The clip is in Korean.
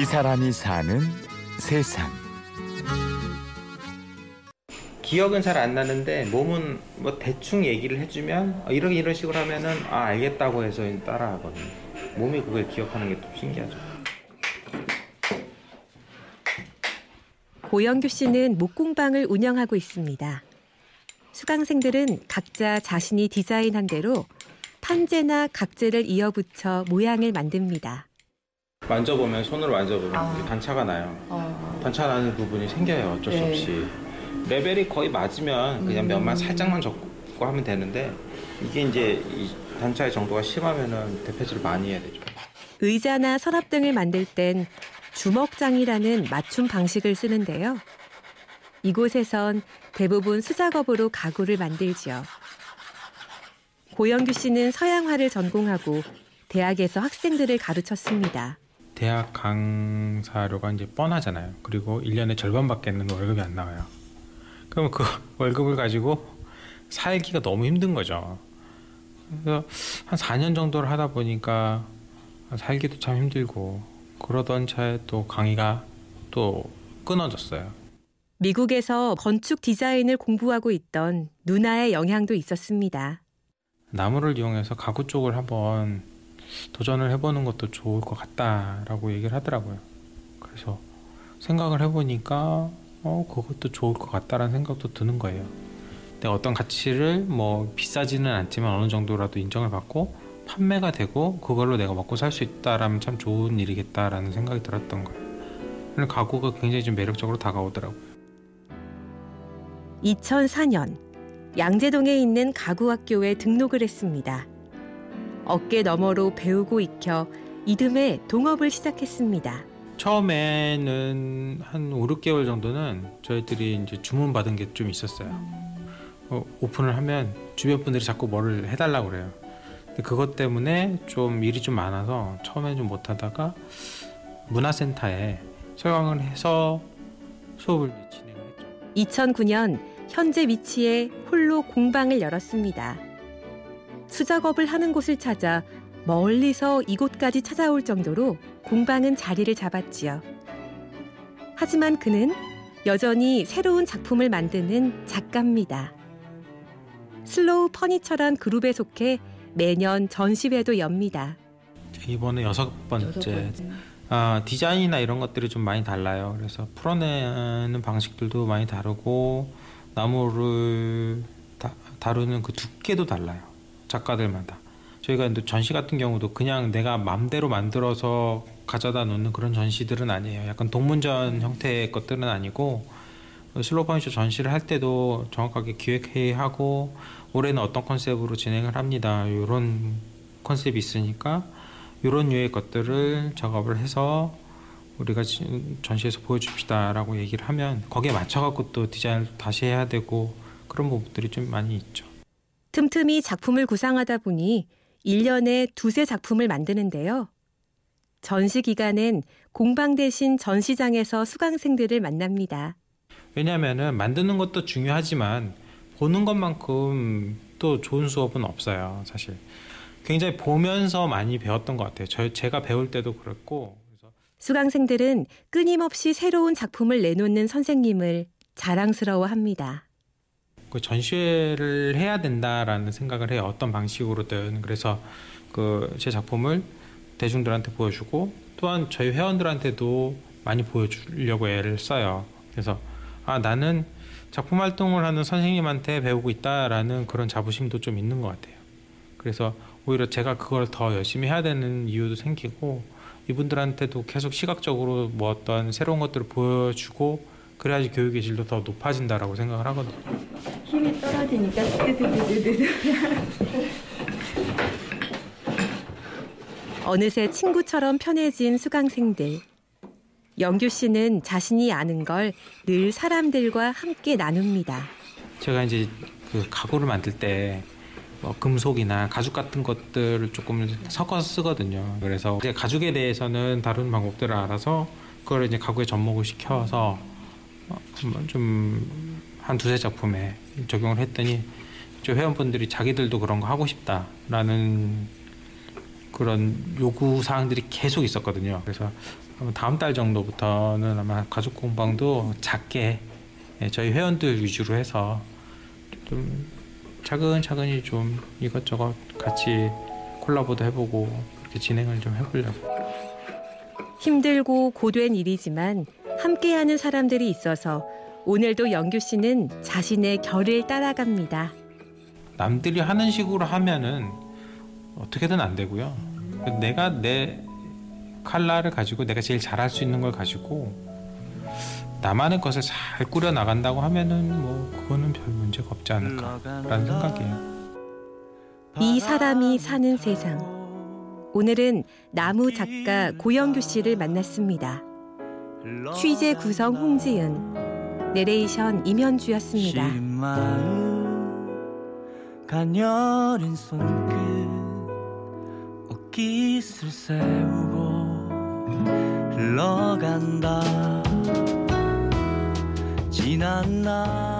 이 사람이 사는 세상. 기억은 잘 안 나는데 몸은 뭐 대충 얘기를 해주면 어, 이런 이런 식으로 하면은 아 알겠다고 해서 따라하거든요. 몸이 그걸 기억하는 게 좀 신기하죠. 고영규 씨는 목공방을 운영하고 있습니다. 수강생들은 각자 자신이 디자인한 대로 판재나 각재를 이어붙여 모양을 만듭니다. 만져보면 손으로 만져보면 아. 단차가 나요. 어. 단차 나는 부분이 생겨요. 어쩔 수 네. 없이. 레벨이 거의 맞으면 그냥 음. 몇만 살짝만 접고 하면 되는데 이게 이제 이 단차의 정도가 심하면은 대패질을 많이 해야 되죠. 의자나 서랍 등을 만들 땐 주먹장이라는 맞춤 방식을 쓰는데요. 이곳에선 대부분 수작업으로 가구를 만들죠. 고영규 씨는 서양화를 전공하고 대학에서 학생들을 가르쳤습니다. 대학 강사료가 이제 뻔하잖아요. 그리고 1년에 절반밖에 는 월급이 안 나와요. 그럼 그 월급을 가지고 살기가 너무 힘든 거죠. 그래서 한 4년 정도를 하다 보니까 살기도 참 힘들고 그러던 차에 또 강의가 또 끊어졌어요. 미국에서 건축 디자인을 공부하고 있던 누나의 영향도 있었습니다. 나무를 이용해서 가구 쪽을 한번 도전을 해보는 것도 좋을 것 같다라고 얘기를 하더라고요. 그래서 생각을 해보니까 어 그것도 좋을 것 같다라는 생각도 드는 거예요. 내가 어떤 가치를 뭐 비싸지는 않지만 어느 정도라도 인정을 받고 판매가 되고 그걸로 내가 먹고 살 수 있다라면 참 좋은 일이겠다라는 생각이 들었던 거예요. 가구가 굉장히 좀 매력적으로 다가오더라고요. 2004년 양재동에 있는 가구학교에 등록을 했습니다. 어깨 너머로 배우고 익혀 이듬해 동업을 시작했습니다. 처음에는 한 5, 6개월 정도는 저희들이 이제 주문 받은 게 좀 있었어요. 어, 오픈을 하면 주변 분들이 자꾸 뭐를 해달라고 그래요. 근데 그것 때문에 좀 일이 좀 많아서 처음에는 좀 못하다가 문화센터에 서강을 해서 수업을 이제 진행을 했죠. 2009년 현재 위치에 홀로 공방을 열었습니다. 수작업을 하는 곳을 찾아 멀리서 이곳까지 찾아올 정도로 공방은 자리를 잡았지요. 하지만 그는 여전히 새로운 작품을 만드는 작가입니다. Slow Furniture란 그룹에 속해 매년 전시회도 엽니다. 이번에 여섯 번째 아, 디자인이나 이런 것들이 좀 많이 달라요. 그래서 풀어내는 방식들도 많이 다르고 나무를 다, 다루는 그 두께도 달라요. 작가들마다. 저희가 또 전시 같은 경우도 그냥 내가 맘대로 만들어서 가져다 놓는 그런 전시들은 아니에요. 약간 동문전 형태의 것들은 아니고 Slow Furniture 전시를 할 때도 정확하게 기획회의하고 올해는 어떤 컨셉으로 진행을 합니다. 이런 컨셉이 있으니까 이런 류의 것들을 작업을 해서 우리가 지- 전시에서 보여줍시다라고 얘기를 하면 거기에 맞춰갖고 또 디자인을 다시 해야 되고 그런 부분들이 좀 많이 있죠. 틈틈이 작품을 구상하다 보니 1년에 두세 작품을 만드는데요. 전시 기간엔 공방 대신 전시장에서 수강생들을 만납니다. 왜냐하면은 만드는 것도 중요하지만 보는 것만큼 또 좋은 수업은 없어요, 사실. 굉장히 보면서 많이 배웠던 것 같아요. 저 제가 배울 때도 그랬고. 수강생들은 끊임없이 새로운 작품을 내놓는 선생님을 자랑스러워합니다. 그 전시회를 해야 된다라는 생각을 해요. 어떤 방식으로든. 그래서 그 제 작품을 대중들한테 보여주고 또한 저희 회원들한테도 많이 보여주려고 애를 써요. 그래서 아 나는 작품 활동을 하는 선생님한테 배우고 있다라는 그런 자부심도 좀 있는 것 같아요. 그래서 오히려 제가 그걸 더 열심히 해야 되는 이유도 생기고 이분들한테도 계속 시각적으로 뭐 어떤 새로운 것들을 보여주고 그래야지 교육의 질도 더 높아진다라고 생각을 하거든요. 힘이 떨어지니까 뜨뜨뜨뜨뜨. 어느새 친구처럼 편해진 수강생들. 영규 씨는 자신이 아는 걸 늘 사람들과 함께 나눕니다. 제가 이제 그 가구를 만들 때 뭐 금속이나 가죽 같은 것들을 조금 섞어서 쓰거든요. 그래서 이제 가죽에 대해서는 다루는 방법들을 알아서 그걸 이제 가구에 접목을 시켜서 좀 한 두세 작품에 적용을 했더니 저 회원분들이 자기들도 그런 거 하고 싶다라는 그런 요구 사항들이 계속 있었거든요. 그래서 다음 달 정도부터는 아마 가족 공방도 작게 예, 저희 회원들 위주로 해서 좀 차근차근히 좀 이것저것 같이 콜라보도 해보고 그렇게 진행을 좀 해보려고. 힘들고 고된 일이지만 함께하는 사람들이 있어서 오늘도 영규 씨는 자신의 결을 따라갑니다. 남들이 하는 식으로 하면은 어떻게든 안 되고요. 내가 내 칼라를 가지고 내가 제일 잘할 수 있는 걸 가지고 나만의 것을 잘 꾸려 나간다고 하면은 뭐 그거는 별 문제가 없지 않을까라는 생각이에요. 이 사람이 사는 세상. 오늘은 나무 작가 고영규 씨를 만났습니다. 취재 구성 홍지은, 내레이션 임현주였습니다. 가녀린 손끝 옷깃을 세우고 흘러간다 지난 날